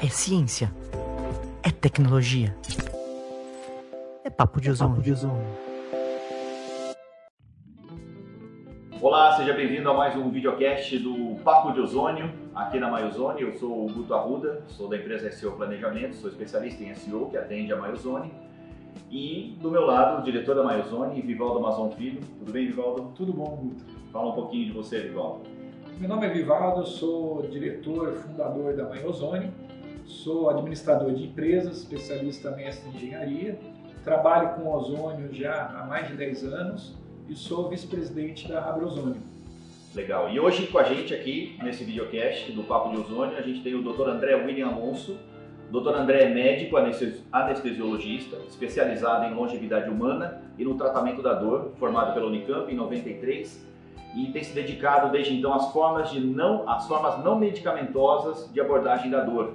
É ciência. É tecnologia. É papo de ozônio. Olá, seja bem-vindo a mais um videocast do Papo de Ozônio, aqui na Maiozone. Eu sou o Guto Arruda, sou da empresa SEO Planejamento, sou especialista em SEO que atende a Maiozone. E do meu lado, o diretor da Maiozone, Vivaldo Amazon Filho. Tudo bem, Vivaldo? Tudo bom, Guto. Fala um pouquinho de você, Vivaldo. Meu nome é Vivaldo, sou diretor fundador da Maiozone, sou administrador de empresas, especialista mestre em engenharia, trabalho com ozônio já há mais de 10 anos e sou vice-presidente da Abrozônio. Legal. E hoje com a gente aqui, nesse videocast do Papo de Ozônio, a gente tem o Dr. André William Alonso. O Dr. André é médico anestesiologista, especializado em longevidade humana e no tratamento da dor, formado pela Unicamp em 93 e tem se dedicado desde então às formas, de não, às formas não medicamentosas de abordagem da dor,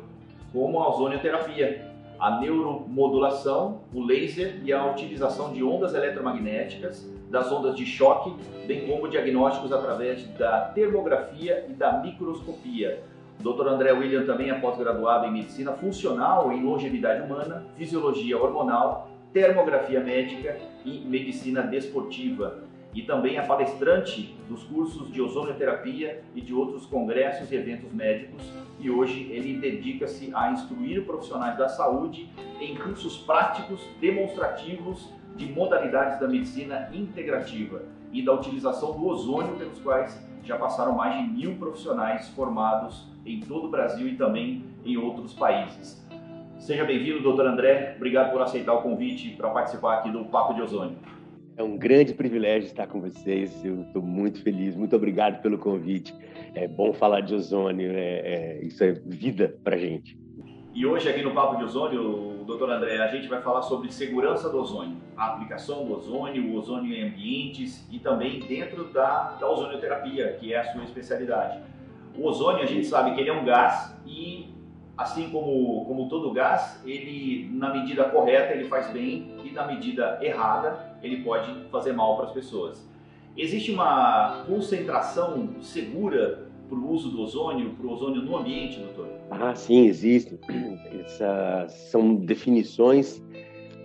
como a ozonioterapia, a neuromodulação, o laser e a utilização de ondas eletromagnéticas, das ondas de choque, bem como diagnósticos através da termografia e da microscopia. O Dr. André William também é pós-graduado em medicina funcional em longevidade humana, fisiologia hormonal, termografia médica e medicina desportiva e também é palestrante dos cursos de ozonioterapia e de outros congressos e eventos médicos. E hoje ele dedica-se a instruir profissionais da saúde em cursos práticos, demonstrativos de modalidades da medicina integrativa e da utilização do ozônio, pelos quais já passaram mais de mil profissionais formados em todo o Brasil e também em outros países. Seja bem-vindo, doutor André. Obrigado por aceitar o convite para participar aqui do Papo de Ozônio. É um grande privilégio estar com vocês. Eu estou muito feliz. Muito obrigado pelo convite. É bom falar de ozônio. É, é, isso é vida para gente. E hoje aqui no Papo de Ozônio, doutor André, a gente vai falar sobre segurança do ozônio, a aplicação do ozônio, o ozônio em ambientes e também dentro da, da ozonioterapia, que é a sua especialidade. O ozônio, a gente sabe que ele é um gás e assim como, como todo gás, ele na medida correta ele faz bem e na medida errada ele pode fazer mal para as pessoas. Existe uma concentração segura para o uso do ozônio, para o ozônio no ambiente, doutor? Ah, sim, existe. Essas são definições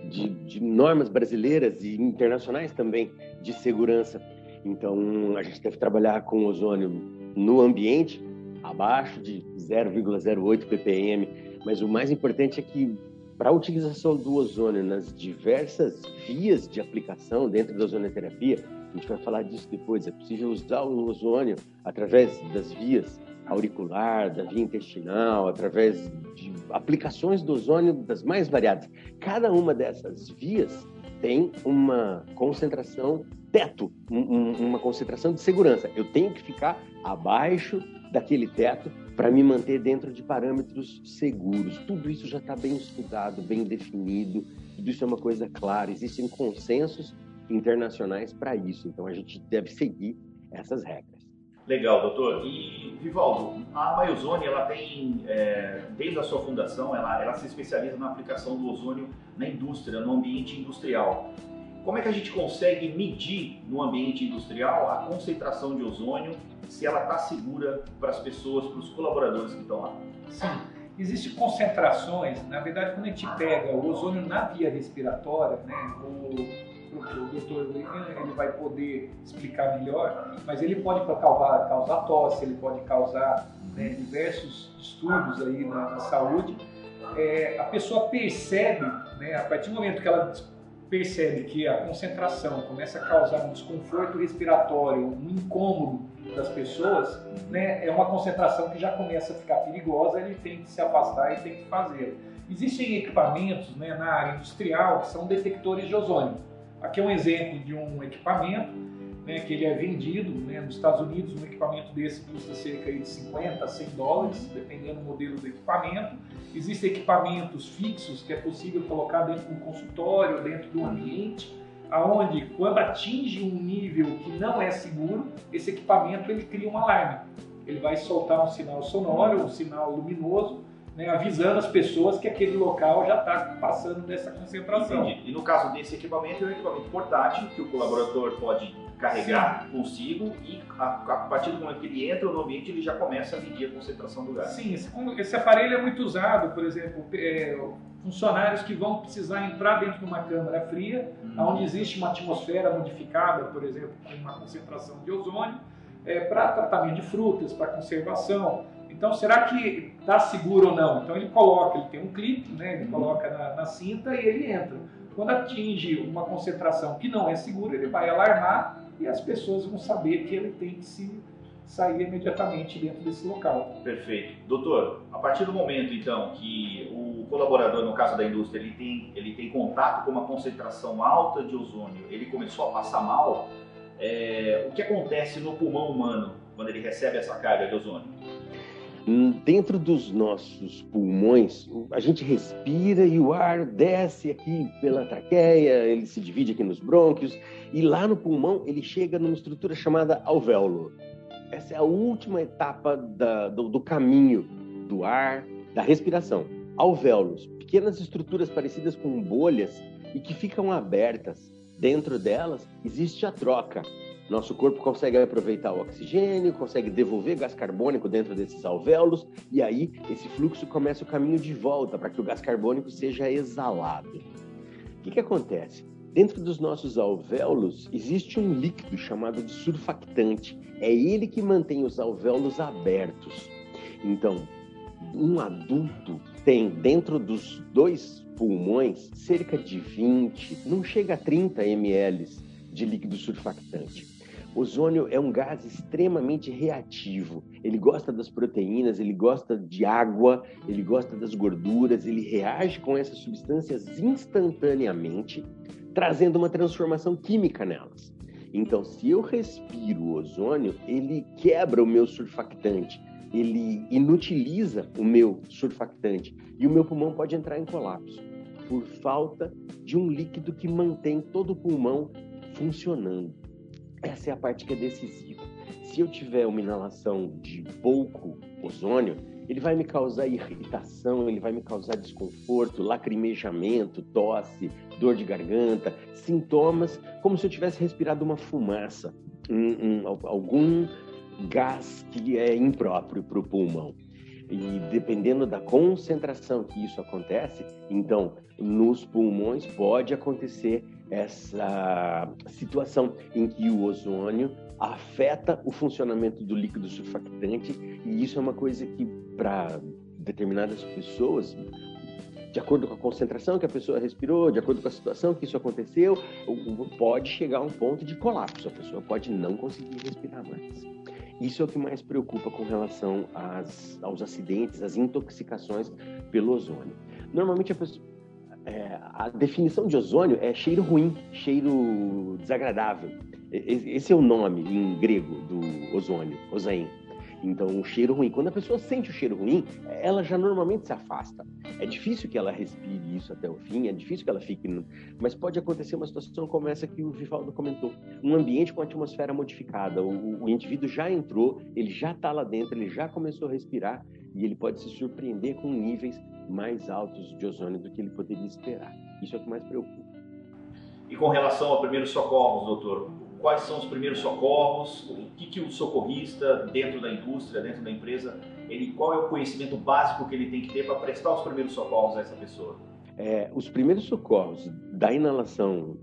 de, de normas brasileiras e internacionais também de segurança. Então, a gente deve trabalhar com ozônio no ambiente abaixo de 0,08 ppm, mas o mais importante é que para a utilização do ozônio nas diversas vias de aplicação dentro da ozonioterapia, a gente vai falar disso depois, é possível usar o ozônio através das vias auricular, da via intestinal, através de aplicações do ozônio das mais variadas. Cada uma dessas vias tem uma concentração teto, um, uma concentração de segurança. Eu tenho que ficar abaixo daquele teto para me manter dentro de parâmetros seguros. Tudo isso já está bem estudado, bem definido, tudo isso é uma coisa clara. Existem consensos internacionais para isso, então a gente deve seguir essas regras. Legal, doutor. E, Vivaldo, a Maiozone, ela tem, é, desde a sua fundação, ela, ela se especializa na aplicação do ozônio na indústria, no ambiente industrial. Como é que a gente consegue medir no ambiente industrial a concentração de ozônio, se ela está segura para as pessoas, para os colaboradores que estão lá? Sim, existem concentrações, na verdade, quando a gente pega o ozônio na via respiratória, né, o, o doutor ele vai poder explicar melhor, mas ele pode causar, causar tosse, ele pode causar né, diversos distúrbios aí na, na saúde. É, a pessoa percebe, né, a partir do momento que ela percebe que a concentração começa a causar um desconforto respiratório, um incômodo das pessoas, né, é uma concentração que já começa a ficar perigosa, ele tem que se afastar e tem que fazer. Existem equipamentos né, na área industrial que são detectores de ozônio. Aqui é um exemplo de um equipamento né, que ele é vendido né, nos Estados Unidos, um equipamento desse custa cerca de 50 a 100 dólares, dependendo do modelo do equipamento. Existem equipamentos fixos que é possível colocar dentro de um consultório, dentro do ambiente, aonde quando atinge um nível que não é seguro, esse equipamento ele cria um alarme. Ele vai soltar um sinal sonoro, um sinal luminoso, né, avisando as pessoas que aquele local já está passando dessa concentração. Entendi. E no caso desse equipamento, é um equipamento portátil que o colaborador pode carregar Sim. consigo e a, a, partir do momento que ele entra no ambiente ele já começa a medir a concentração do gás. Sim, esse, esse aparelho é muito usado, por exemplo, é, funcionários que vão precisar entrar dentro de uma câmara fria, hum. onde existe uma atmosfera modificada, por exemplo, com uma concentração de ozônio, é, para tratamento de frutas, para conservação. Então, será que está seguro ou não? Então, ele coloca, ele tem um clipe, né, ele hum. coloca na, na cinta e ele entra. Quando atinge uma concentração que não é segura, ele vai alarmar e as pessoas vão saber que ele tem que se sair imediatamente dentro desse local. Perfeito. Doutor, a partir do momento então que o colaborador, no caso da indústria, ele tem, ele tem contato com uma concentração alta de ozônio, ele começou a passar mal, é, o que acontece no pulmão humano quando ele recebe essa carga de ozônio? Dentro dos nossos pulmões, a gente respira e o ar desce aqui pela traqueia, ele se divide aqui nos brônquios, e lá no pulmão ele chega numa estrutura chamada alvéolo. Essa é a última etapa da, do, do caminho do ar, da respiração. Alvéolos, pequenas estruturas parecidas com bolhas e que ficam abertas. Dentro delas existe a troca nosso corpo consegue aproveitar o oxigênio, consegue devolver gás carbônico dentro desses alvéolos, e aí esse fluxo começa o caminho de volta para que o gás carbônico seja exalado. O que, que acontece? Dentro dos nossos alvéolos existe um líquido chamado de surfactante. É ele que mantém os alvéolos abertos. Então, um adulto tem dentro dos dois pulmões cerca de 20, não chega a 30 ml de líquido surfactante. Ozônio é um gás extremamente reativo. Ele gosta das proteínas, ele gosta de água, ele gosta das gorduras, ele reage com essas substâncias instantaneamente, trazendo uma transformação química nelas. Então, se eu respiro ozônio, ele quebra o meu surfactante, ele inutiliza o meu surfactante e o meu pulmão pode entrar em colapso por falta de um líquido que mantém todo o pulmão funcionando. Essa é a parte que é decisiva. Se eu tiver uma inalação de pouco ozônio, ele vai me causar irritação, ele vai me causar desconforto, lacrimejamento, tosse, dor de garganta, sintomas como se eu tivesse respirado uma fumaça, um, um, algum gás que é impróprio para o pulmão. E dependendo da concentração que isso acontece, então nos pulmões pode acontecer essa situação em que o ozônio afeta o funcionamento do líquido surfactante e isso é uma coisa que para determinadas pessoas de acordo com a concentração que a pessoa respirou, de acordo com a situação que isso aconteceu, pode chegar a um ponto de colapso. A pessoa pode não conseguir respirar mais. Isso é o que mais preocupa com relação às, aos acidentes, às intoxicações pelo ozônio. Normalmente a pessoa, é, a definição de ozônio é cheiro ruim, cheiro desagradável. Esse é o nome em grego do ozônio, ozaim. Então, o cheiro ruim. Quando a pessoa sente o cheiro ruim, ela já normalmente se afasta. É difícil que ela respire isso até o fim, é difícil que ela fique. No... Mas pode acontecer uma situação como essa que o Vivaldo comentou: um ambiente com atmosfera modificada. O, o indivíduo já entrou, ele já está lá dentro, ele já começou a respirar e ele pode se surpreender com níveis mais altos de ozônio do que ele poderia esperar. Isso é o que mais preocupa. E com relação a primeiros socorros, doutor, quais são os primeiros socorros? O que, que o socorrista dentro da indústria, dentro da empresa, ele qual é o conhecimento básico que ele tem que ter para prestar os primeiros socorros a essa pessoa? É, os primeiros socorros da inalação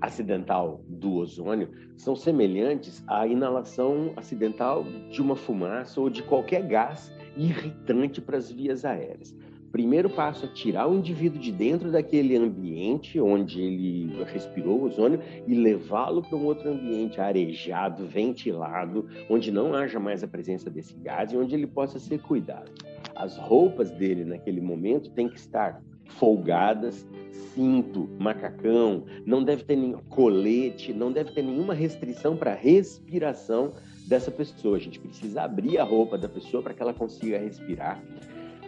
acidental do ozônio são semelhantes à inalação acidental de uma fumaça ou de qualquer gás irritante para as vias aéreas primeiro passo é tirar o indivíduo de dentro daquele ambiente onde ele respirou o ozônio e levá-lo para um outro ambiente arejado, ventilado, onde não haja mais a presença desse gás e onde ele possa ser cuidado. As roupas dele naquele momento têm que estar folgadas, cinto, macacão, não deve ter nenhum colete, não deve ter nenhuma restrição para respiração dessa pessoa. A gente precisa abrir a roupa da pessoa para que ela consiga respirar.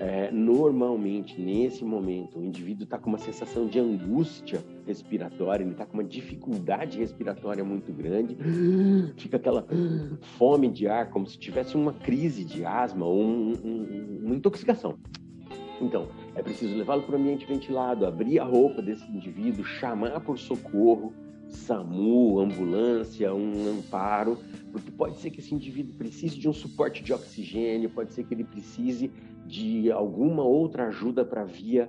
É, normalmente, nesse momento, o indivíduo está com uma sensação de angústia respiratória, ele está com uma dificuldade respiratória muito grande, fica aquela fome de ar, como se tivesse uma crise de asma ou um, um, uma intoxicação. Então, é preciso levá-lo para o ambiente ventilado, abrir a roupa desse indivíduo, chamar por socorro, SAMU, ambulância, um amparo, porque pode ser que esse indivíduo precise de um suporte de oxigênio, pode ser que ele precise de alguma outra ajuda para via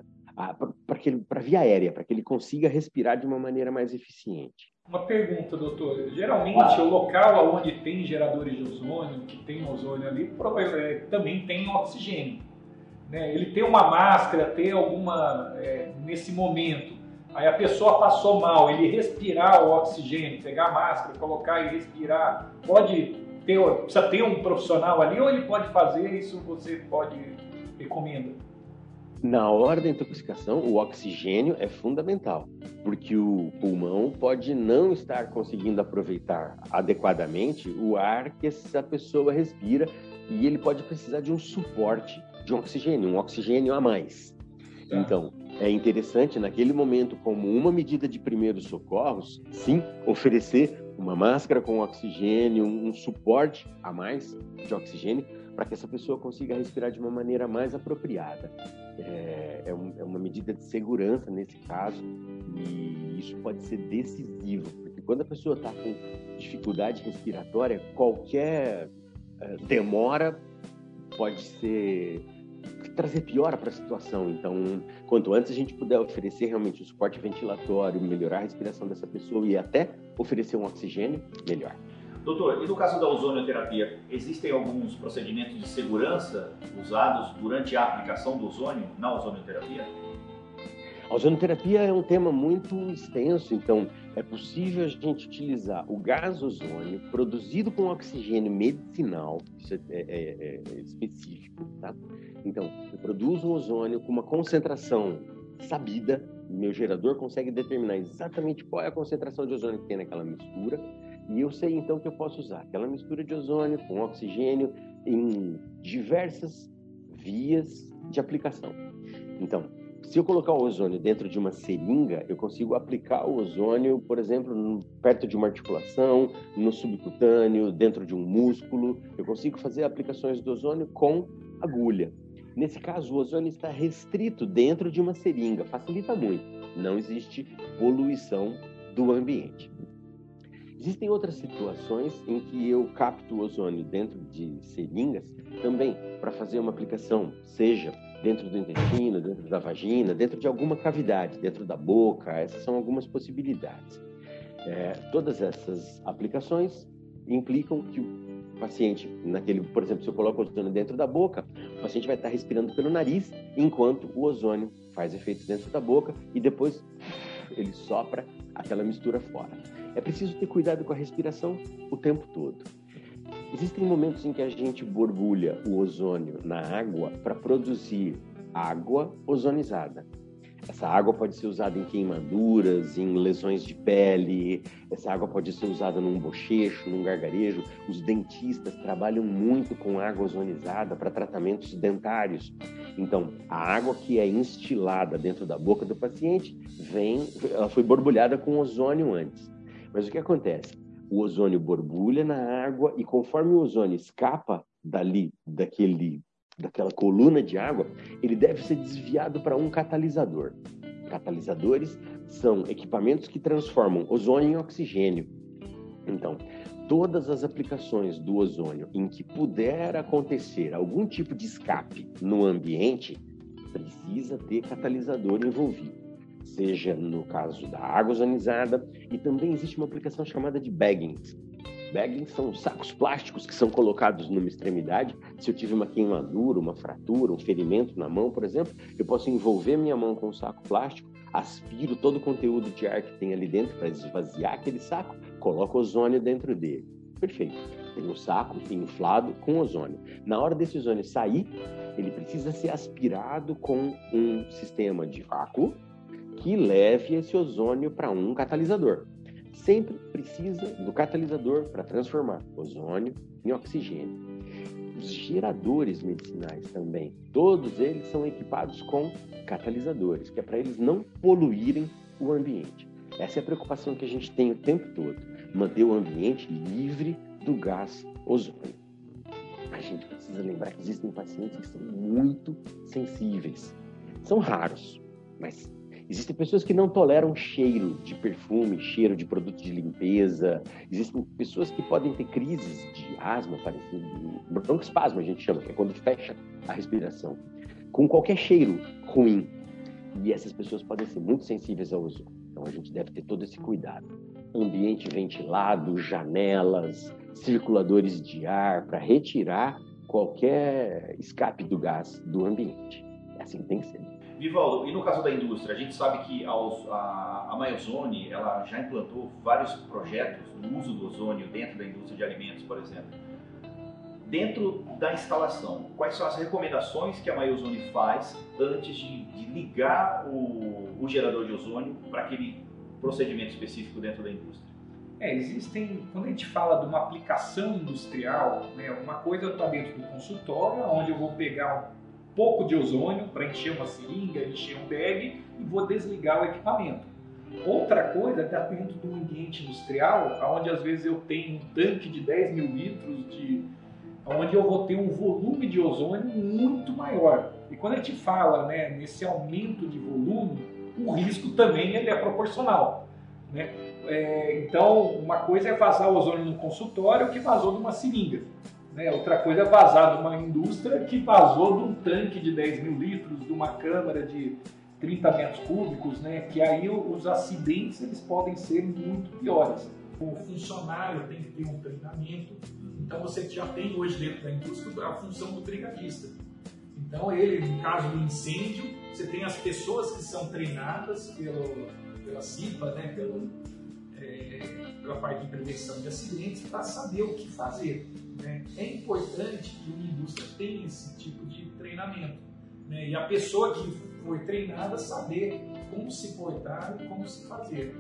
para via aérea, para que ele consiga respirar de uma maneira mais eficiente. Uma pergunta, doutor. Geralmente, o local onde tem geradores de ozônio, que tem ozônio ali, é, também tem oxigênio. Né? Ele tem uma máscara, tem alguma. É, nesse momento, aí a pessoa passou mal, ele respirar o oxigênio, pegar a máscara, colocar e respirar, pode ter, precisa ter um profissional ali ou ele pode fazer isso? Você pode recomenda? Na hora da intoxicação, o oxigênio é fundamental, porque o pulmão pode não estar conseguindo aproveitar adequadamente o ar que essa pessoa respira e ele pode precisar de um suporte de um oxigênio, um oxigênio a mais. Tá. Então, é interessante, naquele momento, como uma medida de primeiros socorros, sim, oferecer uma máscara com oxigênio, um suporte a mais de oxigênio, para que essa pessoa consiga respirar de uma maneira mais apropriada. É, é, um, é, uma medida de segurança nesse caso e isso pode ser decisivo, porque quando a pessoa está com dificuldade respiratória, qualquer uh, demora pode ser trazer piora para a situação. Então, quanto antes a gente puder oferecer realmente o suporte ventilatório, melhorar a respiração dessa pessoa e até oferecer um oxigênio, melhor. Doutor, e no caso da ozonioterapia, existem alguns procedimentos de segurança usados durante a aplicação do ozônio na ozonioterapia? A ozonioterapia é um tema muito extenso, então é possível a gente utilizar o gás ozônio produzido com oxigênio medicinal, isso é, é, é, é específico, tá? Então, eu produzo um ozônio com uma concentração sabida, meu gerador consegue determinar exatamente qual é a concentração de ozônio que tem naquela mistura, e eu sei então que eu posso usar aquela mistura de ozônio com oxigênio em diversas vias de aplicação. Então, se eu colocar o ozônio dentro de uma seringa, eu consigo aplicar o ozônio, por exemplo, perto de uma articulação, no subcutâneo, dentro de um músculo. Eu consigo fazer aplicações do ozônio com agulha. Nesse caso, o ozônio está restrito dentro de uma seringa, facilita muito. Não existe poluição do ambiente. Existem outras situações em que eu capto o ozônio dentro de seringas também para fazer uma aplicação, seja dentro do intestino, dentro da vagina, dentro de alguma cavidade, dentro da boca. Essas são algumas possibilidades. É, todas essas aplicações implicam que o paciente, naquele, por exemplo, se eu coloco o ozônio dentro da boca, o paciente vai estar respirando pelo nariz, enquanto o ozônio faz efeito dentro da boca e depois ele sopra aquela mistura fora. É preciso ter cuidado com a respiração o tempo todo. Existem momentos em que a gente borbulha o ozônio na água para produzir água ozonizada. Essa água pode ser usada em queimaduras, em lesões de pele, essa água pode ser usada num bochecho, num gargarejo. Os dentistas trabalham muito com água ozonizada para tratamentos dentários. Então, a água que é instilada dentro da boca do paciente vem, ela foi borbulhada com ozônio antes. Mas o que acontece? O ozônio borbulha na água e conforme o ozônio escapa dali, daquele, daquela coluna de água, ele deve ser desviado para um catalisador. Catalisadores são equipamentos que transformam ozônio em oxigênio. Então, todas as aplicações do ozônio em que puder acontecer algum tipo de escape no ambiente, precisa ter catalisador envolvido seja no caso da água ozonizada, e também existe uma aplicação chamada de baggings. Baggings são sacos plásticos que são colocados numa extremidade. Se eu tive uma queimadura, uma fratura, um ferimento na mão, por exemplo, eu posso envolver minha mão com um saco plástico, aspiro todo o conteúdo de ar que tem ali dentro para esvaziar aquele saco, coloco ozônio dentro dele. Perfeito. Tem um saco inflado com ozônio. Na hora desse ozônio sair, ele precisa ser aspirado com um sistema de vácuo que leve esse ozônio para um catalisador. Sempre precisa do catalisador para transformar ozônio em oxigênio. Os geradores medicinais também, todos eles são equipados com catalisadores, que é para eles não poluírem o ambiente. Essa é a preocupação que a gente tem o tempo todo, manter o ambiente livre do gás ozônio. A gente precisa lembrar que existem pacientes que são muito sensíveis. São raros, mas Existem pessoas que não toleram cheiro de perfume, cheiro de produto de limpeza. Existem pessoas que podem ter crises de asma, parecido, broncoespasmo a gente chama, que é quando fecha a respiração, com qualquer cheiro ruim. E essas pessoas podem ser muito sensíveis ao ozônio. Então a gente deve ter todo esse cuidado. Ambiente ventilado, janelas, circuladores de ar para retirar qualquer escape do gás do ambiente. É assim que tem que ser. Vivaldo, e no caso da indústria, a gente sabe que a, a, Maiozone ela já implantou vários projetos no uso do ozônio dentro da indústria de alimentos, por exemplo. Dentro da instalação, quais são as recomendações que a Maiozone faz antes de, de ligar o, o gerador de ozônio para aquele procedimento específico dentro da indústria? É, existem, quando a gente fala de uma aplicação industrial, né, uma coisa está dentro do consultório, onde eu vou pegar pouco de ozônio para encher uma seringa, encher um bag e vou desligar o equipamento. Outra coisa está dentro de um ambiente industrial, onde às vezes eu tenho um tanque de 10 mil litros, de, onde eu vou ter um volume de ozônio muito maior. E quando a gente fala né, nesse aumento de volume, o risco também ele é proporcional. Né? É, então, uma coisa é vazar o ozônio no consultório que vazou de uma seringa. Né? Outra coisa é vazar de uma indústria que vazou de um tanque de 10 mil litros, de uma câmara de 30 metros cúbicos, né? que aí os acidentes eles podem ser muito piores. O funcionário tem que ter um treinamento, então você já tem hoje dentro da indústria a função do brigadista. Então ele, no caso do incêndio, você tem as pessoas que são treinadas pelo, pela CIPA, né, pelo, é, pela parte de prevenção de acidentes, para saber o que fazer. Né? É importante que uma indústria tenha esse tipo de treinamento. Né? E a pessoa que foi treinada saber como se portar e como se fazer.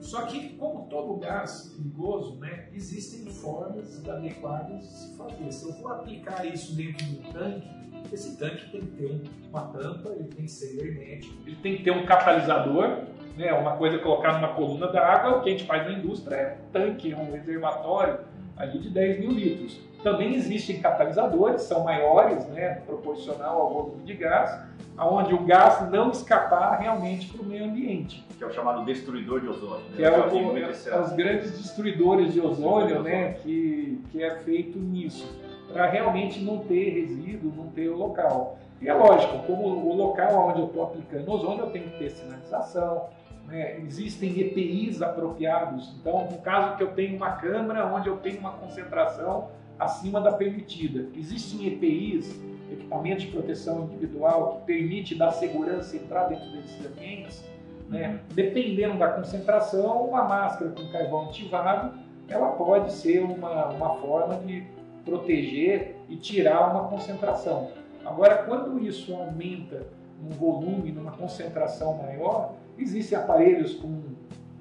Só que, como todo gás perigoso, né, existem formas adequadas de se fazer. Se eu for aplicar isso dentro do tanque, esse tanque tem que ter uma tampa, ele tem que ser hermético, ele tem que ter um catalisador, né, uma coisa é colocar numa coluna da água, o que a gente faz na indústria é tanque, é um reservatório ali de 10 mil litros. Também existem catalisadores, são maiores, né, proporcional ao volume de gás, aonde o gás não escapar realmente para o meio ambiente. Que é o chamado destruidor de ozônio. Né? Que é, o, é os grandes destruidores de ozônio, né, que, que é feito nisso para realmente não ter resíduo, não ter o local. E é lógico, como o local onde eu estou aplicando ozônio, eu tenho que ter sinalização, né? existem EPIs apropriados. Então, no caso que eu tenho uma câmara onde eu tenho uma concentração acima da permitida, existem EPIs, equipamentos de proteção individual, que permite dar segurança entrar dentro desses ambientes. Né? Uhum. Dependendo da concentração, uma máscara com carvão ativado, ela pode ser uma, uma forma de proteger e tirar uma concentração. Agora, quando isso aumenta num volume, numa concentração maior, existem aparelhos com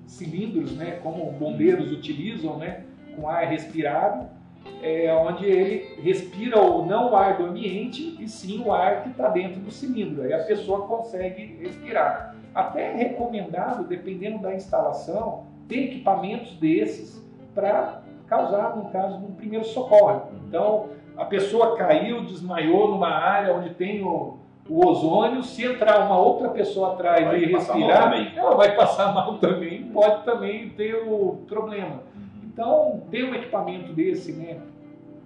cilindros, né, como bombeiros utilizam, né, com ar respirado, é, onde ele respira o, não o ar do ambiente, e sim o ar que está dentro do cilindro. Aí a pessoa consegue respirar. Até é recomendado, dependendo da instalação, ter equipamentos desses para causar, no caso, um primeiro socorro. Então, a pessoa caiu, desmaiou numa área onde tem o, o ozônio, se entrar uma outra pessoa atrás vai e respirar, ela vai passar mal também, pode também ter o problema. Uhum. Então, ter um equipamento desse, né,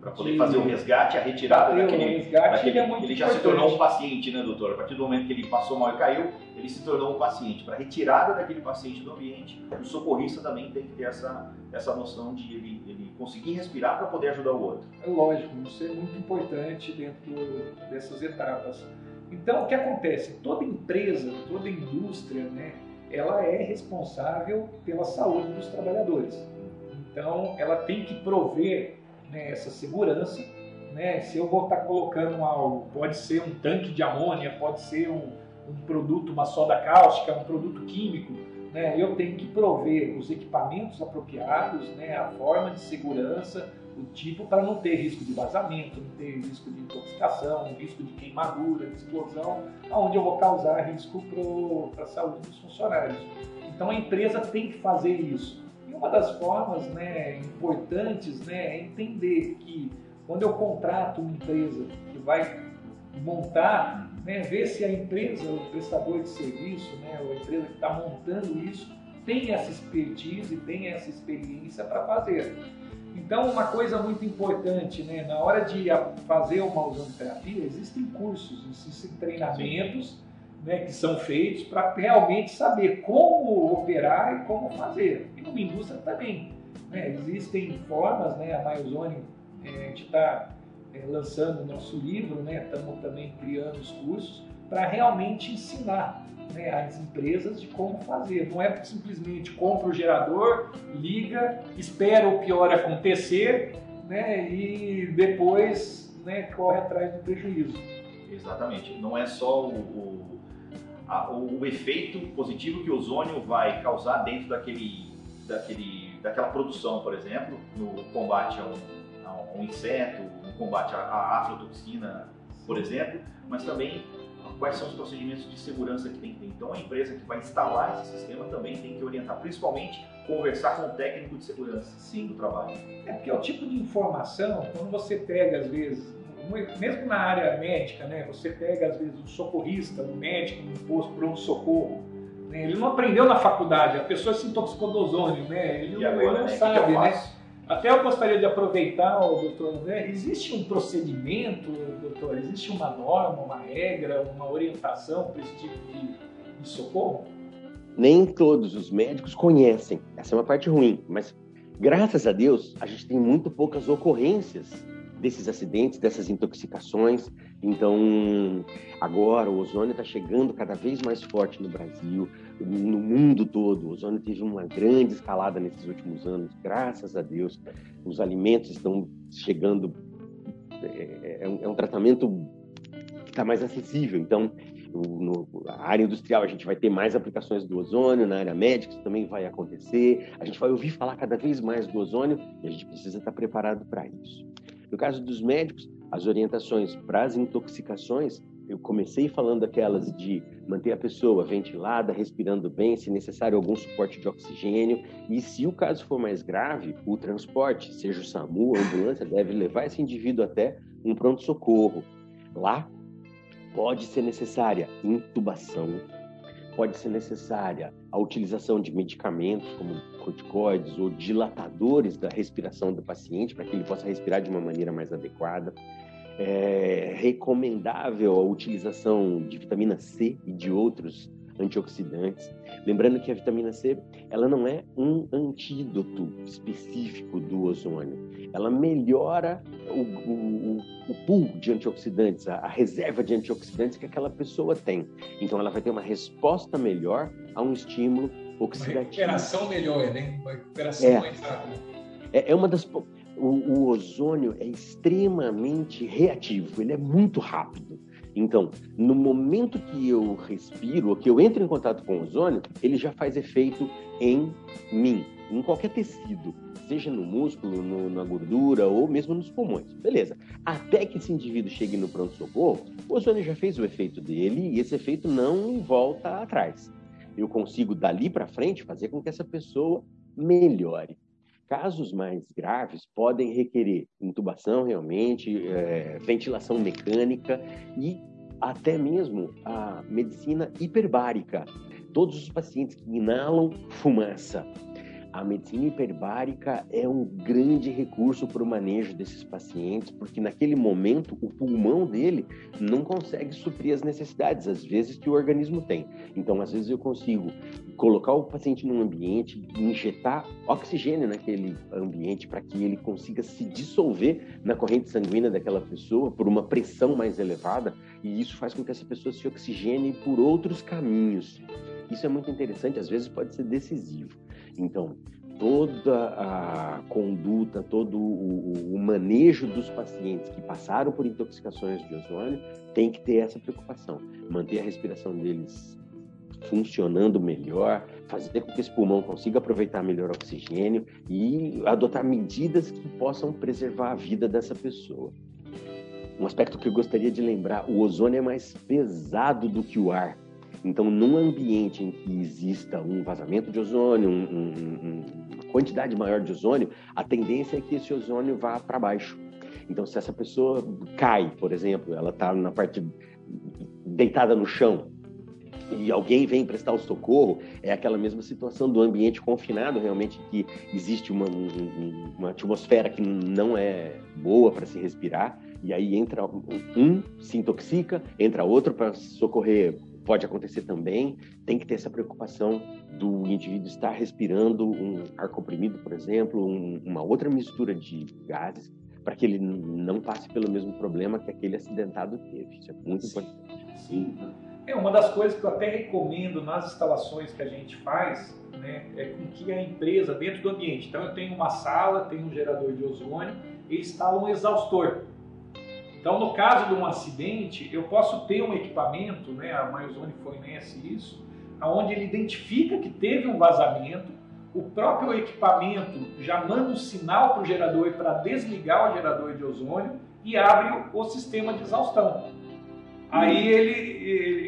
para poder fazer o resgate, a retirada daquele. Resgate daquele é ele já se tornou um paciente, né, doutor? A partir do momento que ele passou mal e caiu, ele se tornou um paciente. Para retirada daquele paciente do ambiente, o socorrista também tem que ter essa, essa noção de ele, ele conseguir respirar para poder ajudar o outro. É lógico, isso é muito importante dentro dessas etapas. Então, o que acontece? Toda empresa, toda indústria, né, ela é responsável pela saúde dos trabalhadores. Então, ela tem que prover né, essa segurança. Né? Se eu vou estar colocando algo, pode ser um tanque de amônia, pode ser um, um produto, uma soda cáustica, um produto químico, né? eu tenho que prover os equipamentos apropriados, né? a forma de segurança, o tipo para não ter risco de vazamento, não ter risco de intoxicação, risco de queimadura, de explosão, aonde eu vou causar risco para a saúde dos funcionários. Então a empresa tem que fazer isso uma das formas né, importantes né, é entender que quando eu contrato uma empresa que vai montar né, ver se a empresa, o prestador de serviço, né, ou a empresa que está montando isso, tem essa expertise, tem essa experiência para fazer. Então, uma coisa muito importante, né, na hora de fazer uma ozonoterapia, existem cursos, existem treinamentos né, que são feitos para realmente saber como operar e como fazer. E numa indústria também. Né, existem formas, né, a Myozone, é, a gente está é, lançando o nosso livro, né, estamos também criando os cursos para realmente ensinar né, as empresas de como fazer. Não é simplesmente compra o gerador, liga, espera o pior acontecer né, e depois né, corre atrás do prejuízo. Exatamente. Não é só o, o, a, o, efeito positivo que o ozônio vai causar dentro daquele, daquele, daquela produção, por exemplo, no combate a um, a um inseto, no combate à aflatoxina, por exemplo, mas também quais são os procedimentos de segurança que tem que ter. Então, a empresa que vai instalar esse sistema também tem que orientar, principalmente conversar com o técnico de segurança Sim. do trabalho. É porque é o tipo de informação, quando você pega, às vezes, mesmo na área médica, né, você pega, às vezes, um socorrista, um médico, um posto pronto-socorro, né, ele não aprendeu na faculdade, a pessoa se intoxicou do ozônio, né, ele, agora, ele não né, sabe, né? Até eu gostaria de aproveitar, doutor André, existe um procedimento, doutor, existe uma norma, uma regra, uma orientação para esse tipo de, de socorro? Nem todos os médicos conhecem, essa é uma parte ruim, mas graças a Deus a gente tem muito poucas ocorrências desses acidentes, dessas intoxicações. Então, agora o ozônio está chegando cada vez mais forte no Brasil, no mundo todo. O ozônio teve uma grande escalada nesses últimos anos, graças a Deus. Os alimentos estão chegando. É, é, um, é um, tratamento que está mais acessível. Então, no, na área industrial a gente vai ter mais aplicações do ozônio, na área médica isso também vai acontecer. A gente vai ouvir falar cada vez mais do ozônio e a gente precisa estar preparado para isso. No caso dos médicos, as orientações para as intoxicações, eu comecei falando aquelas de manter a pessoa ventilada, respirando bem, se necessário algum suporte de oxigênio, e se o caso for mais grave, o transporte, seja o SAMU a ambulância, deve levar esse indivíduo até um pronto-socorro. Lá pode ser necessária intubação, pode ser necessária a utilização de medicamentos como corticoides ou dilatadores da respiração do paciente para que ele possa respirar de uma maneira mais adequada. É recomendável a utilização de vitamina C e de outros antioxidantes. Lembrando que a vitamina C, ela não é um antídoto específico do ozônio. Ela melhora o, o, o pool de antioxidantes, a, a, reserva de antioxidantes que aquela pessoa tem. Então, ela vai ter uma resposta melhor a um estímulo oxidativo. Uma recuperação melhor, né? Uma recuperação é, mais rápida. É, é uma das... O, o ozônio é extremamente reativo, ele é muito rápido. Então, no momento que eu respiro, ou que eu entro em contato com o ozônio, ele já faz efeito em mim, em qualquer tecido, seja no músculo, no, na gordura ou mesmo nos pulmões. Beleza. Até que esse indivíduo chegue no pronto-socorro, o ozônio já fez o efeito dele e esse efeito não volta atrás. Eu consigo, dali para frente, fazer com que essa pessoa melhore. Casos mais graves podem requerer intubação realmente, é, ventilação mecânica e até mesmo a medicina hiperbárica. Todos os pacientes que inalam fumaça, a medicina hiperbárica é um grande recurso para o manejo desses pacientes, porque naquele momento o pulmão dele não consegue suprir as necessidades, às vezes, que o organismo tem. Então, às vezes, eu consigo colocar o paciente num ambiente, injetar oxigênio naquele ambiente para que ele consiga se dissolver na corrente sanguínea daquela pessoa por uma pressão mais elevada, e isso faz com que essa pessoa se oxigene por outros caminhos. Isso é muito interessante, às vezes pode ser decisivo. Então, toda a conduta, todo o, o, manejo dos pacientes que passaram por intoxicações de ozônio tem que ter essa preocupação, manter a respiração deles funcionando melhor, fazer com que esse pulmão consiga aproveitar melhor o oxigênio e adotar medidas que possam preservar a vida dessa pessoa. Um aspecto que eu gostaria de lembrar: o ozônio é mais pesado do que o ar. Então, num ambiente em que exista um vazamento de ozônio, um, um, uma quantidade maior de ozônio, a tendência é que esse ozônio vá para baixo. Então, se essa pessoa cai, por exemplo, ela está na parte deitada no chão e alguém vem prestar o socorro, é aquela mesma situação do ambiente confinado, realmente, que existe uma, uma atmosfera que não é boa para se respirar, e aí entra um, se intoxica, entra outro para socorrer, pode acontecer também. Tem que ter essa preocupação do indivíduo estar respirando um ar comprimido, por exemplo, um, uma outra mistura de gases, para que ele não passe pelo mesmo problema que aquele acidentado teve. Isso é muito importante. Sim. É uma das coisas que eu até recomendo nas instalações que a gente faz, né, é com que a empresa dentro do ambiente. Então eu tenho uma sala, tenho um gerador de ozônio e instalo um exaustor. Então no caso de um acidente, eu posso ter um equipamento, né, a MyOzone fornece isso, aonde ele identifica que teve um vazamento, o próprio equipamento já manda um sinal para o gerador para desligar o gerador de ozônio e abre o sistema de exaustão. Aí ele,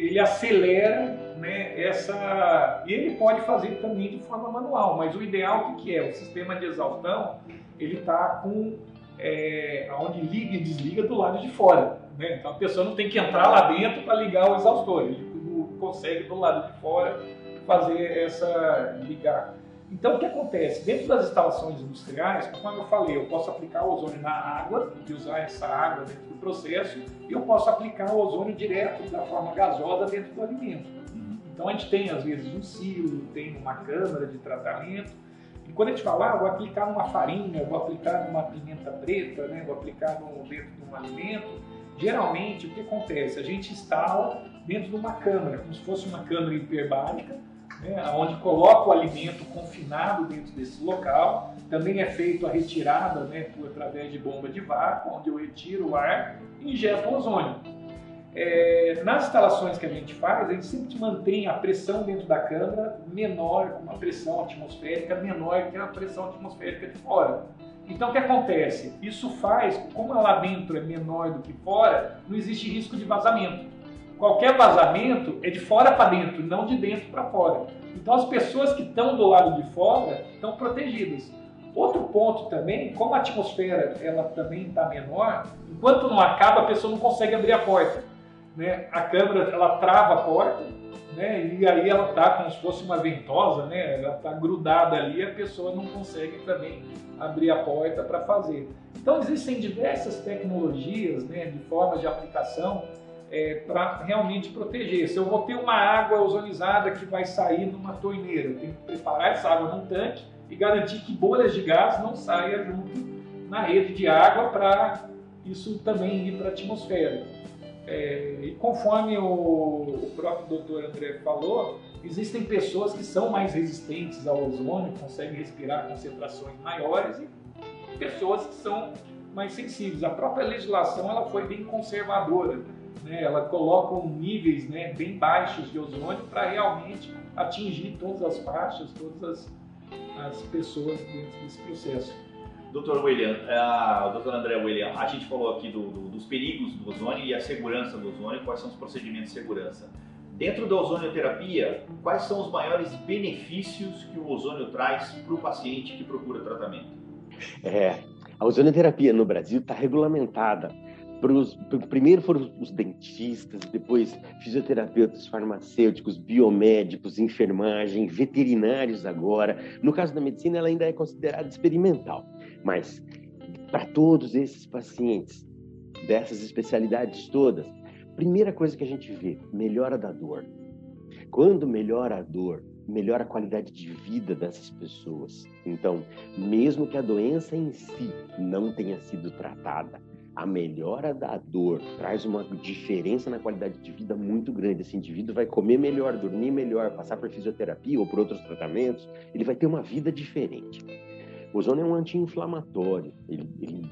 ele acelera né, essa. E ele pode fazer também de forma manual, mas o ideal o que é? O sistema de exaustão ele está com é, onde liga e desliga do lado de fora. Né? Então a pessoa não tem que entrar lá dentro para ligar o exaustor, ele consegue do lado de fora fazer essa ligar. Então, o que acontece? Dentro das instalações industriais, como eu falei, eu posso aplicar o ozônio na água e usar essa água dentro do processo, e eu posso aplicar o ozônio direto da forma gasosa dentro do alimento. Então, a gente tem, às vezes, um silo, tem uma câmara de tratamento, e quando a gente fala, ah, vou aplicar numa farinha, vou aplicar numa pimenta preta, né, vou aplicar no, dentro de um alimento, geralmente, o que acontece? A gente instala dentro de uma câmara, como se fosse uma câmara hiperbárica, né, onde coloca o alimento confinado dentro desse local. Também é feito a retirada né, por, através de bomba de vácuo, onde eu retiro o ar e injeto ozônio. É, nas instalações que a gente faz, a gente sempre mantém a pressão dentro da câmara menor, uma pressão atmosférica menor que a pressão atmosférica de fora. Então o que acontece? Isso faz, como lá dentro é menor do que fora, não existe risco de vazamento qualquer vazamento é de fora para dentro, não de dentro para fora. Então as pessoas que estão do lado de fora estão protegidas. Outro ponto também, como a atmosfera ela também está menor, enquanto não acaba a pessoa não consegue abrir a porta. Né? A câmera ela trava a porta, né? e aí ela está como se fosse uma ventosa, né? ela está grudada ali, a pessoa não consegue também abrir a porta para fazer. Então existem diversas tecnologias, né, de formas de aplicação é, para realmente proteger. Se eu vou ter uma água ozonizada que vai sair numa torneira, eu tenho que preparar essa água num tanque e garantir que bolhas de gás não saiam junto na rede de água para isso também ir para a atmosfera. É, e conforme o, o próprio doutor André falou, existem pessoas que são mais resistentes ao ozônio, conseguem respirar concentrações maiores e pessoas que são mais sensíveis. A própria legislação ela foi bem conservadora né, ela coloca níveis né, bem baixos de ozônio para realmente atingir todas as faixas, todas as, as pessoas dentro desse processo. Doutor William, uh, doutor André William, a gente falou aqui do, do, dos perigos do ozônio e a segurança do ozônio, quais são os procedimentos de segurança. Dentro da ozonioterapia, quais são os maiores benefícios que o ozônio traz para o paciente que procura tratamento? É, a ozonioterapia no Brasil está regulamentada Pros, primeiro foram os dentistas, depois fisioterapeutas, farmacêuticos, biomédicos, enfermagem, veterinários agora. No caso da medicina, ela ainda é considerada experimental, mas para todos esses pacientes dessas especialidades todas, primeira coisa que a gente vê, melhora da dor. Quando melhora a dor, melhora a qualidade de vida dessas pessoas. Então, mesmo que a doença em si não tenha sido tratada, a melhora da dor traz uma diferença na qualidade de vida muito grande. Esse indivíduo vai comer melhor, dormir melhor, passar por fisioterapia ou por outros tratamentos, ele vai ter uma vida diferente. O ozônio é um anti-inflamatório. Ele, ele,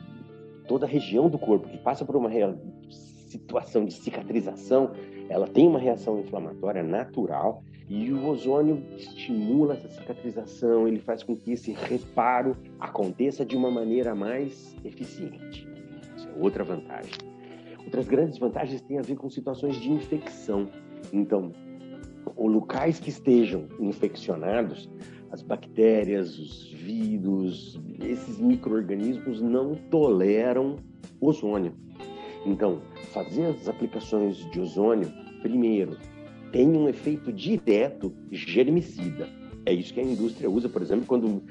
toda a região do corpo que passa por uma situação de cicatrização, ela tem uma reação inflamatória natural e o ozônio estimula essa cicatrização, ele faz com que esse reparo aconteça de uma maneira mais eficiente outra vantagem. Outras grandes vantagens têm a ver com situações de infecção. Então, locais que estejam infeccionados, as bactérias, os vírus, esses micro-organismos não toleram ozônio. Então, fazer as aplicações de ozônio primeiro, tem um efeito direto germicida. É isso que a indústria usa, por exemplo, quando uh,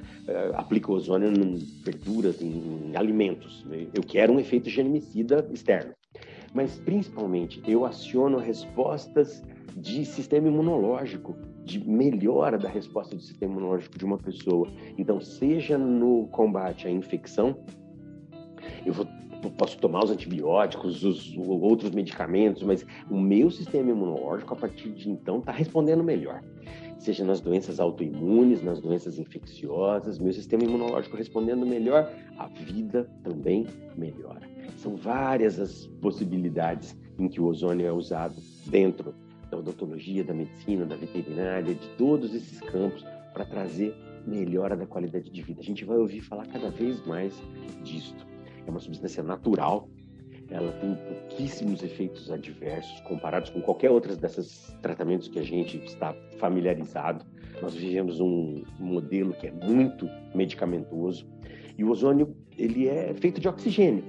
aplica ozônio em verduras, em, em alimentos. Eu quero um efeito germicida externo. Mas, principalmente, eu aciono respostas de sistema imunológico, de melhora da resposta do sistema imunológico de uma pessoa. Então, seja no combate à infecção, eu vou posso tomar os antibióticos, os outros medicamentos, mas o meu sistema imunológico, a partir de então, está respondendo melhor. Seja nas doenças autoimunes, nas doenças infecciosas, meu sistema imunológico respondendo melhor, a vida também melhora. São várias as possibilidades em que o ozônio é usado dentro da odontologia, da medicina, da veterinária, de todos esses campos para trazer melhora da qualidade de vida. A gente vai ouvir falar cada vez mais disto. É uma substância natural, ela tem pouquíssimos efeitos adversos comparados com qualquer outro desses tratamentos que a gente está familiarizado. Nós vivemos um modelo que é muito medicamentoso e o ozônio ele é feito de oxigênio.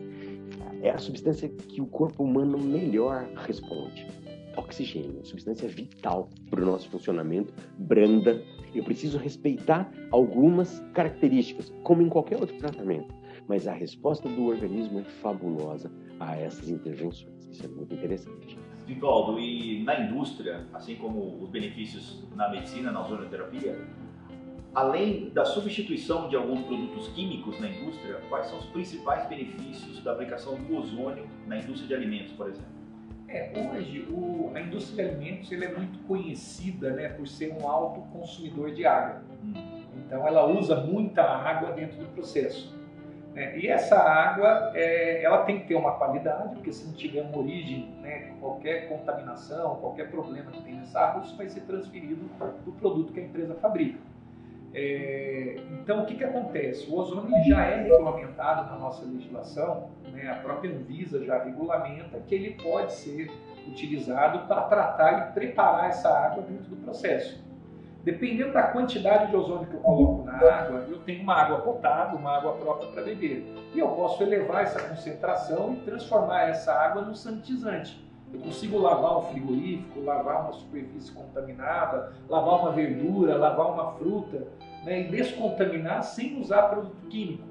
É a substância que o corpo humano melhor responde oxigênio, substância vital para o nosso funcionamento, branda. Eu preciso respeitar algumas características, como em qualquer outro tratamento, mas a resposta do organismo é fabulosa a essas intervenções. Isso é muito interessante. Vivaldo, e na indústria, assim como os benefícios na medicina, na ozonoterapia, além da substituição de alguns produtos químicos na indústria, quais são os principais benefícios da aplicação do ozônio na indústria de alimentos, por exemplo? É, hoje o, a indústria de alimentos ele é muito conhecida né, por ser um alto consumidor de água. Hum. Então ela usa muita água dentro do processo. Né? E essa água é, ela tem que ter uma qualidade, porque se não tiver uma origem, né, qualquer contaminação, qualquer problema que tem nessa água, isso vai ser transferido do produto que a empresa fabrica. É, então, o que, que acontece? O ozônio já é regulamentado na nossa legislação, né? a própria Anvisa já regulamenta que ele pode ser utilizado para tratar e preparar essa água dentro do processo. Dependendo da quantidade de ozônio que eu coloco na água, eu tenho uma água potável, uma água própria para beber. E eu posso elevar essa concentração e transformar essa água num sanitizante. Eu consigo lavar um frigorífico, lavar uma superfície contaminada, lavar uma verdura, lavar uma fruta né, e descontaminar sem usar produto químico.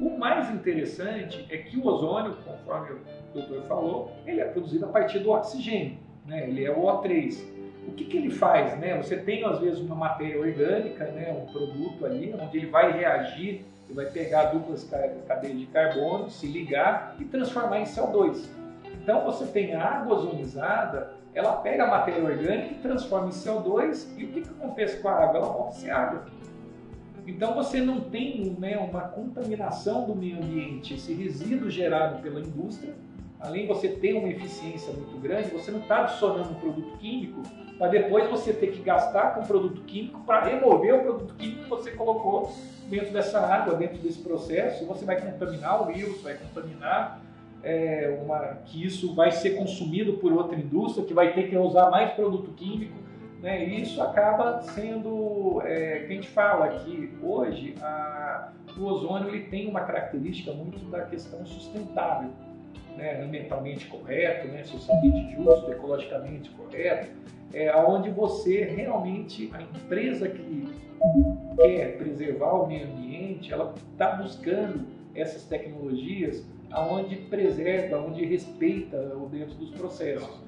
O mais interessante é que o ozônio, conforme o doutor falou, ele é produzido a partir do oxigênio, né, ele é o O3. O que, que ele faz? Né? Você tem às vezes uma matéria orgânica, né, um produto ali, onde ele vai reagir, ele vai pegar duplas cadeias de carbono, se ligar e transformar em CO2. Então você tem a água ozonizada, ela pega a matéria orgânica e transforma em CO2, e o que, que acontece com a água? Ela a ser água. Então você não tem né, uma contaminação do meio ambiente, esse resíduo gerado pela indústria, além de você ter uma eficiência muito grande, você não está adicionando um produto químico para depois você ter que gastar com produto químico para remover o produto químico que você colocou dentro dessa água, dentro desse processo, você vai contaminar o rio, vai contaminar é, uma, que isso vai ser consumido por outra indústria, que vai ter que usar mais produto químico, né? E isso acaba sendo, é, que a gente fala que hoje a, o ozônio ele tem uma característica muito da questão sustentável, né? ambientalmente correto, né? socialmente justo, ecologicamente correto, é, onde você realmente, a empresa que quer preservar o meio ambiente, ela está buscando essas tecnologias aonde preserva, onde respeita o dentro dos processos.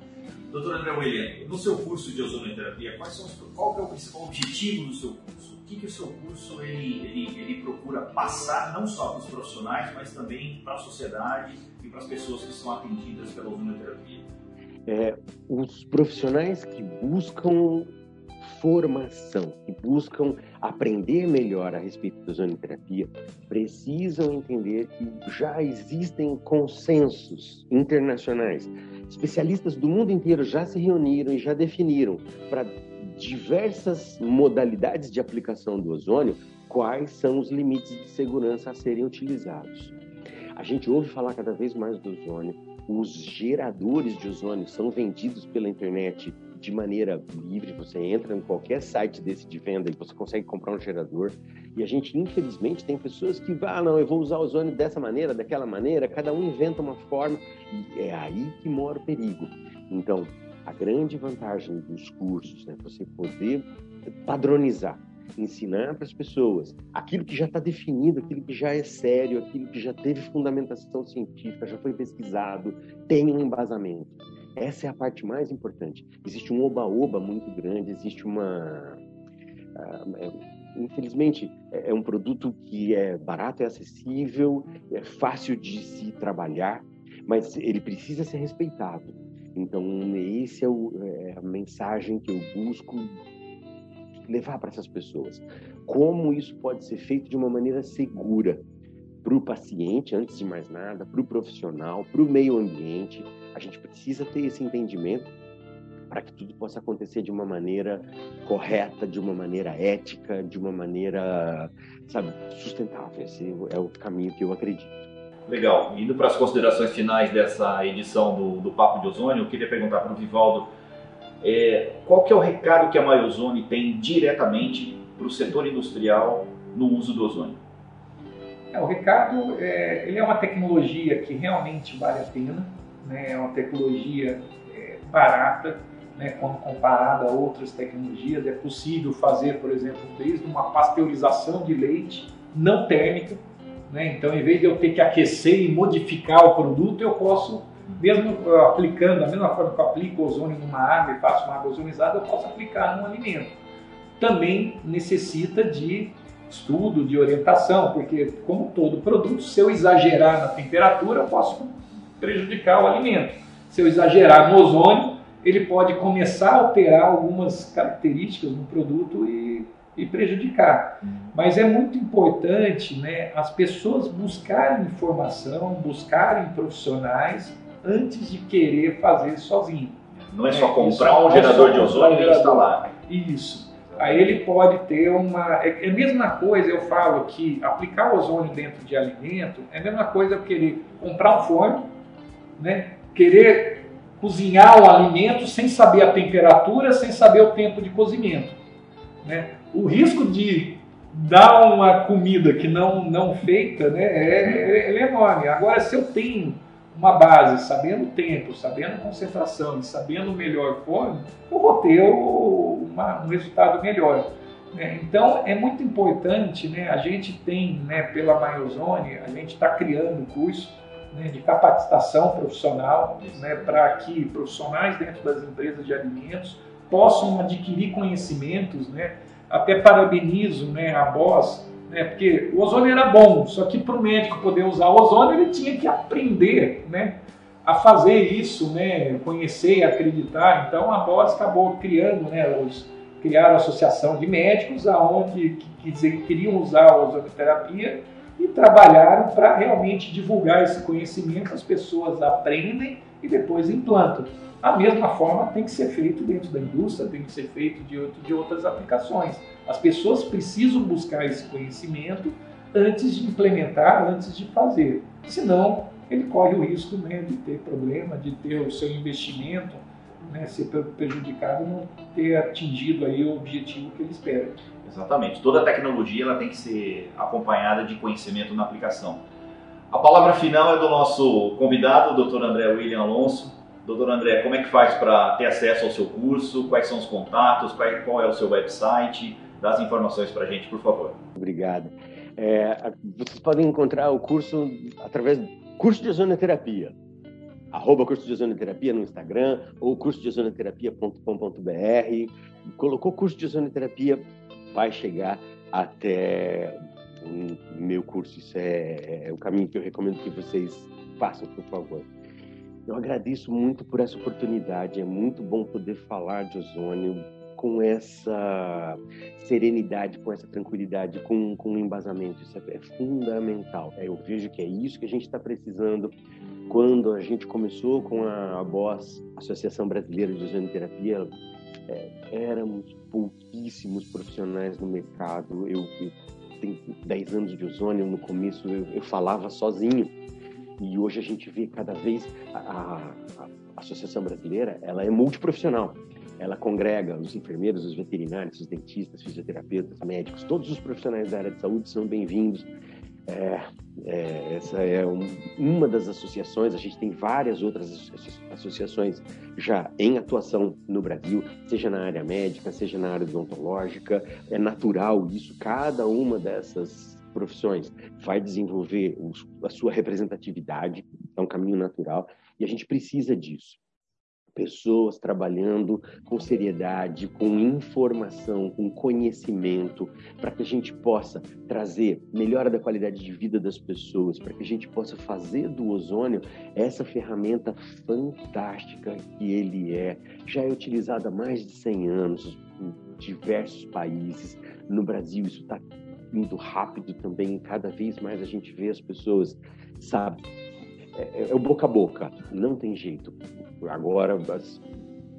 Doutor André William, no seu curso de ozonoterapia, quais são os, qual é o principal objetivo do seu curso? O que, que o seu curso ele, ele, ele procura passar não só para os profissionais, mas também para a sociedade e para as pessoas que são atendidas pela ozonoterapia? É, os profissionais que buscam formação, que buscam aprender melhor a respeito da ozonoterapia, precisam entender que já existem consensos internacionais. Especialistas do mundo inteiro já se reuniram e já definiram para diversas modalidades de aplicação do ozônio quais são os limites de segurança a serem utilizados. A gente ouve falar cada vez mais do ozônio. Os geradores de ozônio são vendidos pela internet de maneira livre. Você entra em qualquer site desse de venda e você consegue comprar um gerador. E a gente, infelizmente, tem pessoas que, ah, não, eu vou usar o ozônio dessa maneira, daquela maneira, cada um inventa uma forma. E é aí que mora o perigo. Então, A grande vantagem dos cursos é você poder padronizar, ensinar para as pessoas aquilo que já está definido, aquilo que já é sério, aquilo que já teve fundamentação científica, já foi pesquisado, tem um embasamento. Essa é a parte mais importante. Existe um oba-oba muito grande, existe uma. Uh, infelizmente, é, é um produto que é barato, é acessível, é fácil de se trabalhar, mas ele precisa ser respeitado. Então, esse é, o, é a mensagem que eu busco levar para essas pessoas. Como isso pode ser feito de uma maneira segura para o paciente, antes de mais nada, para o profissional, para o meio ambiente. A gente precisa ter esse entendimento para que tudo possa acontecer de uma maneira correta, de uma maneira ética, de uma maneira, sabe, sustentável. Esse é o caminho que eu acredito. Legal. Indo para as considerações finais dessa edição do, do Papo de Ozônio, eu queria perguntar para o Vivaldo é, qual que é o recado que a Maiozone tem diretamente para o setor industrial no uso do ozônio? É, o recado é, ele é uma tecnologia que realmente vale a pena, né? é uma tecnologia é, barata, né? quando comparada a outras tecnologias. É possível fazer, por exemplo, desde uma pasteurização de leite não térmica. Né? Então, em vez de eu ter que aquecer e modificar o produto, eu posso mesmo aplicando, da mesma forma que eu aplico ozônio numa água e faço uma água ozonizada, eu posso aplicar num alimento. Também necessita de estudo, de orientação, porque como todo produto, se eu exagerar na temperatura, eu posso prejudicar o alimento. Se eu exagerar no ozônio, ele pode começar a alterar algumas características no produto e, e prejudicar. Mas é muito importante né, as pessoas buscarem informação, buscarem profissionais antes de querer fazer sozinho. Não é só comprar um gerador de ozônio e instalar. Isso. Aí ele pode ter uma. É, é a mesma coisa, eu falo que aplicar ozônio dentro de alimento é a mesma coisa eu querer comprar um forno, né? querer cozinhar o alimento sem saber a temperatura, sem saber o tempo de cozimento. Né? O risco de dar uma comida que não, não feita né, é, é, é enorme. Agora, se eu tenho uma base, sabendo o tempo, sabendo concentração e sabendo o melhor forno, eu vou ter uma, um resultado melhor. Né? Então é muito importante, né? a gente tem né, pela Maiozone, a gente está criando um curso né, de capacitação profissional né, para que profissionais dentro das empresas de alimentos possam adquirir conhecimentos. Né? Até parabenizo né, a Boss né? Porque o ozônio era bom, só que para o médico poder usar o ozônio ele tinha que aprender, né? A fazer isso, né? Conhecer acreditar. Então a BOS acabou criando, né? Os, criaram a associação de médicos aonde que, que queriam usar a ozonoterapia e trabalharam para realmente divulgar esse conhecimento. As pessoas aprendem e depois implantam. A mesma forma tem que ser feito dentro da indústria, tem que ser feito de, de outras aplicações. As pessoas precisam buscar esse conhecimento antes de implementar, antes de fazer. Senão, ele corre o risco né, de ter problema, de ter o seu investimento né, ser prejudicado e não ter atingido aí o objetivo que ele espera. Exatamente. Toda tecnologia ela tem que ser acompanhada de conhecimento na aplicação. A palavra final é do nosso convidado, o Dr. André William Alonso. Doutor André, como é que faz para ter acesso ao seu curso? Quais são os contatos? Qual é o seu website? Dá as informações para a gente, por favor. Obrigado. É, vocês podem encontrar o curso através do curso de ozonoterapia, arroba curso de ozonoterapia no Instagram ou curso de ozonoterapia.com.br. Colocou curso de ozonoterapia, vai chegar até o meu curso. Isso é, é o caminho que eu recomendo que vocês façam, por favor. Eu agradeço muito por essa oportunidade. É muito bom poder falar de ozônio com essa serenidade, com essa tranquilidade, com, com embasamento. Isso é, é fundamental. É, eu vejo que é isso que a gente está precisando. Quando a gente começou com a, BOS, Associação Brasileira de Ozonoterapia, é, éramos pouquíssimos profissionais no mercado. Eu, eu tenho 10 anos de ozônio, no começo eu, eu falava sozinho e hoje a gente vê cada vez a, a, a Associação Brasileira, ela é multiprofissional. Ela congrega os enfermeiros, os veterinários, os dentistas, fisioterapeutas, médicos, todos os profissionais da área de saúde são bem-vindos É, é, essa é um, uma das associações, a gente tem várias outras associações já em atuação no Brasil, seja na área médica, seja na área odontológica. É natural isso, cada uma dessas profissões vai desenvolver a sua representatividade, é um caminho natural, e a gente precisa disso pessoas trabalhando com seriedade, com informação, com conhecimento, para que a gente possa trazer melhora da qualidade de vida das pessoas, para que a gente possa fazer do ozônio essa ferramenta fantástica que ele é. Já é utilizado há mais de 100 anos em diversos países. No Brasil, isso está indo rápido também, cada vez mais a gente vê as pessoas, sabe? É, é, o boca a boca, não tem jeito agora,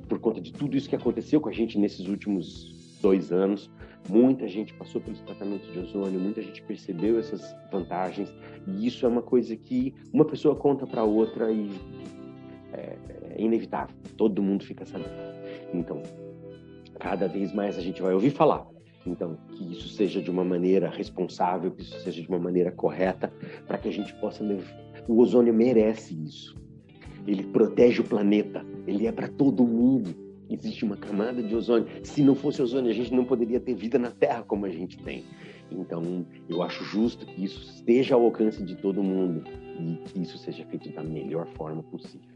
por conta de tudo isso que aconteceu com a gente nesses últimos dois anos, muita gente passou pelos tratamentos de ozônio, muita gente percebeu essas vantagens, e isso é uma coisa que uma pessoa conta para outra e é, é inevitável, todo mundo fica sabendo. Então, cada vez mais a gente vai ouvir falar. Então, que isso seja de uma maneira responsável, que isso seja de uma maneira correta, para que a gente possa. O ozônio merece isso ele protege o planeta, ele é para todo mundo. Existe uma camada de ozônio. Se não fosse ozônio, a gente não poderia ter vida na Terra como a gente tem. Então, eu acho justo que isso esteja ao alcance de todo mundo e que isso seja feito da melhor forma possível.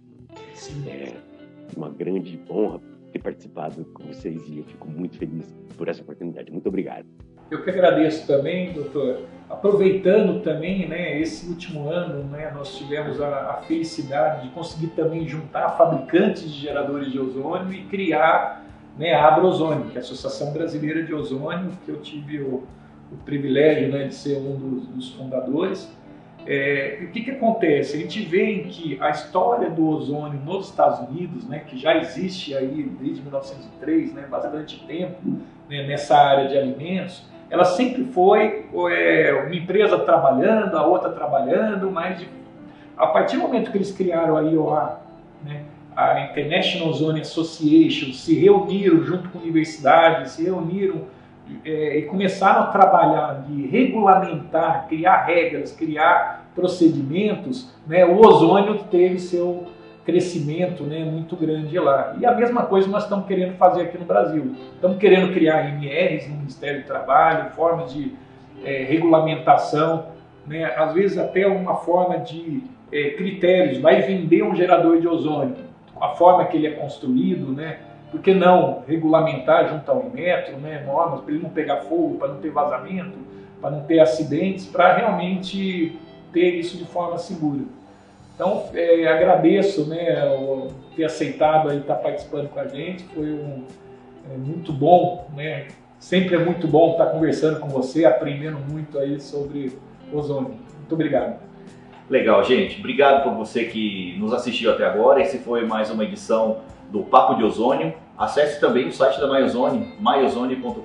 Sim. É uma grande honra ter participado com vocês e eu fico muito feliz por essa oportunidade. Muito obrigado. Eu que agradeço também, doutor. Aproveitando também, né, esse último ano, né, nós tivemos a, a, felicidade de conseguir também juntar fabricantes de geradores de ozônio e criar né, a Abrozônio, que é a Associação Brasileira de Ozônio, que eu tive o, o privilégio né, de ser um dos, dos fundadores. É, o que, que acontece? A gente vê que a história do ozônio nos Estados Unidos, né, que já existe aí desde 1903, né, bastante tempo né, nessa área de alimentos, ela sempre foi é, uma empresa trabalhando, a outra trabalhando, mas a partir do momento que eles criaram a IOA, né, a International Zone Association, se reuniram junto com universidades, se reuniram é, e começaram a trabalhar de regulamentar, criar regras, criar procedimentos, né, o ozônio teve seu crescimento né, muito grande lá. E a mesma coisa nós estamos querendo fazer aqui no Brasil. Estamos querendo criar MRs no Ministério do Trabalho, formas de é, regulamentação, né, às vezes até uma forma de é, critérios. Vai vender um gerador de ozônio, a forma que ele é construído, né? Por que não regulamentar junto ao Inmetro, né, normas para ele não pegar fogo, para não ter vazamento, para não ter acidentes, para realmente ter isso de forma segura. Então, é, agradeço né, o, ter aceitado aí estar participando com a gente, foi um, é, muito bom, né? sempre é muito bom estar conversando com você, aprendendo muito aí sobre ozônio. Muito obrigado. Legal, gente. Obrigado por você que nos assistiu até agora. Esse foi mais uma edição do Papo de Ozônio. Acesse também o site da Myozone, myozone.com.br,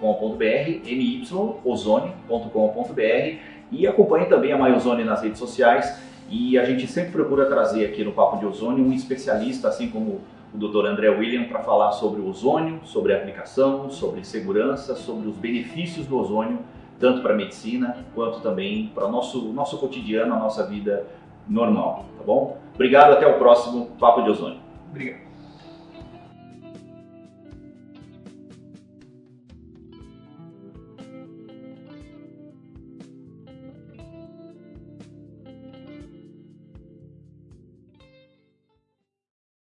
myozone.com.br e acompanhe também a Myozone nas redes sociais e a gente sempre procura trazer aqui no Papo de Ozônio um especialista, assim como o Dr. André William, para falar sobre o ozônio, sobre a aplicação, sobre segurança, sobre os benefícios do ozônio, tanto para a medicina quanto também para o nosso, nosso cotidiano, a nossa vida normal, tá bom? Obrigado, até o próximo Papo de Ozônio. Obrigado.